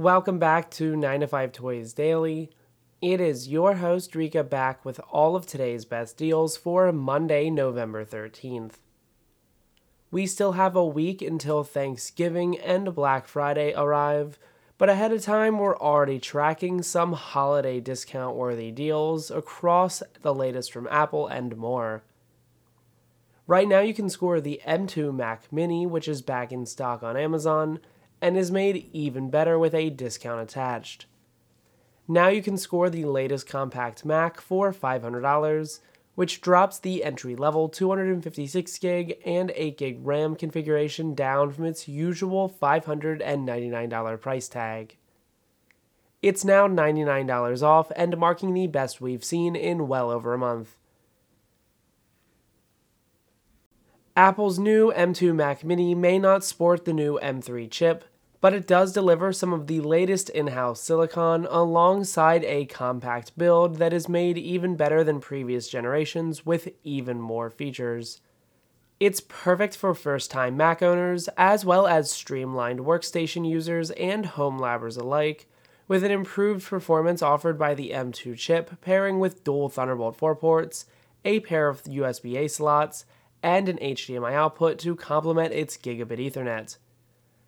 Welcome back to 9 to 5 Toys Daily. It is your host Rikka back with all of today's best deals for Monday, November 13th. We still have a week until Thanksgiving and Black Friday arrive, but ahead of time, we're already tracking some holiday discount worthy deals across the latest from Apple and more. Right now, you can score the M2 Mac Mini, which is back in stock on Amazon and is made even better with a discount attached. Now you can score the latest compact Mac for $500, which drops the entry level 256 gig and 8 gig RAM configuration down from its usual $599 price tag. It's now $99 off and marking the best we've seen in well over a month. Apple's new M2 Mac Mini may not sport the new M3 chip, but it does deliver some of the latest in house silicon alongside a compact build that is made even better than previous generations with even more features. It's perfect for first time Mac owners, as well as streamlined workstation users and home labbers alike, with an improved performance offered by the M2 chip pairing with dual Thunderbolt 4 ports, a pair of USB A slots, and an HDMI output to complement its gigabit Ethernet.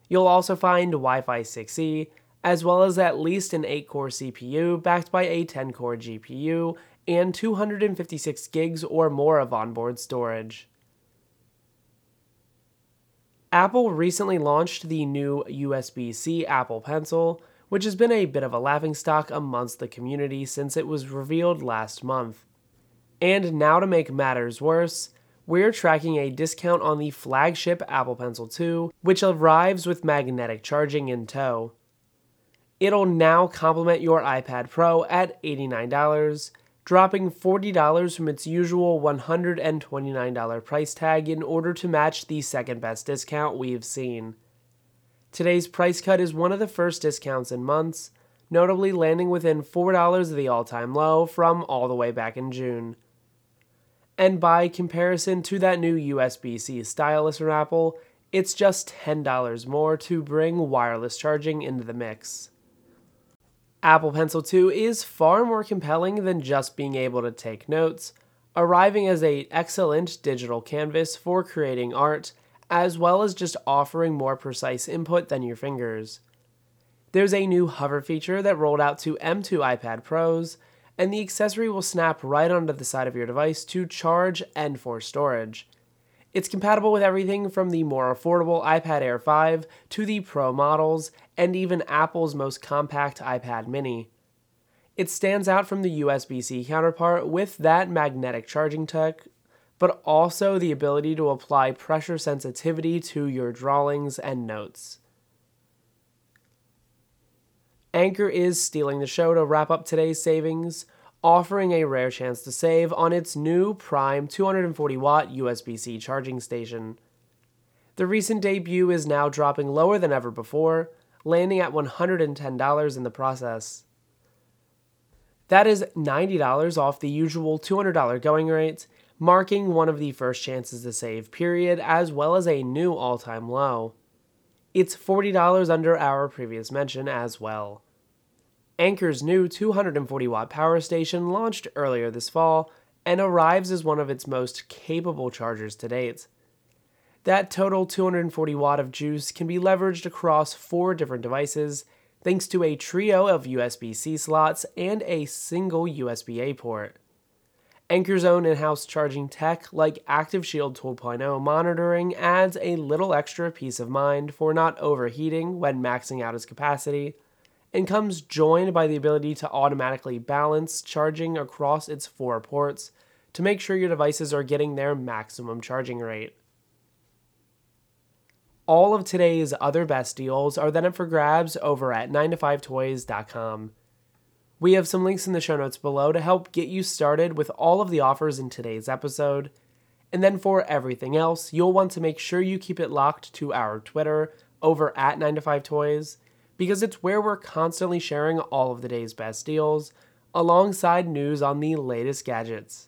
You'll also find Wi Fi 6E, as well as at least an 8 core CPU backed by a 10 core GPU and 256 gigs or more of onboard storage. Apple recently launched the new USB C Apple Pencil, which has been a bit of a laughingstock amongst the community since it was revealed last month. And now, to make matters worse, we're tracking a discount on the flagship Apple Pencil 2, which arrives with magnetic charging in tow. It'll now complement your iPad Pro at $89, dropping $40 from its usual $129 price tag in order to match the second best discount we've seen. Today's price cut is one of the first discounts in months, notably landing within $4 of the all time low from all the way back in June and by comparison to that new USB C stylus from Apple, it's just $10 more to bring wireless charging into the mix. Apple Pencil 2 is far more compelling than just being able to take notes, arriving as an excellent digital canvas for creating art, as well as just offering more precise input than your fingers. There's a new hover feature that rolled out to M2 iPad Pros, and the accessory will snap right onto the side of your device to charge and for storage. It's compatible with everything from the more affordable iPad Air 5 to the Pro models, and even Apple's most compact iPad mini. It stands out from the USB C counterpart with that magnetic charging tech, but also the ability to apply pressure sensitivity to your drawings and notes. Anker is stealing the show to wrap up today's savings, offering a rare chance to save on its new Prime 240 watt USB C charging station. The recent debut is now dropping lower than ever before, landing at $110 in the process. That is $90 off the usual $200 going rate, marking one of the first chances to save, period, as well as a new all time low. It's $40 under our previous mention as well. Anker's new 240 watt power station launched earlier this fall and arrives as one of its most capable chargers to date. That total 240 watt of juice can be leveraged across four different devices thanks to a trio of USB C slots and a single USB A port. Anker's own in house charging tech, like Active Shield 2.0 monitoring, adds a little extra peace of mind for not overheating when maxing out its capacity, and comes joined by the ability to automatically balance charging across its four ports to make sure your devices are getting their maximum charging rate. All of today's other best deals are then up for grabs over at 9to5toys.com. We have some links in the show notes below to help get you started with all of the offers in today's episode. And then for everything else, you'll want to make sure you keep it locked to our Twitter over at 9to5toys because it's where we're constantly sharing all of the day's best deals alongside news on the latest gadgets.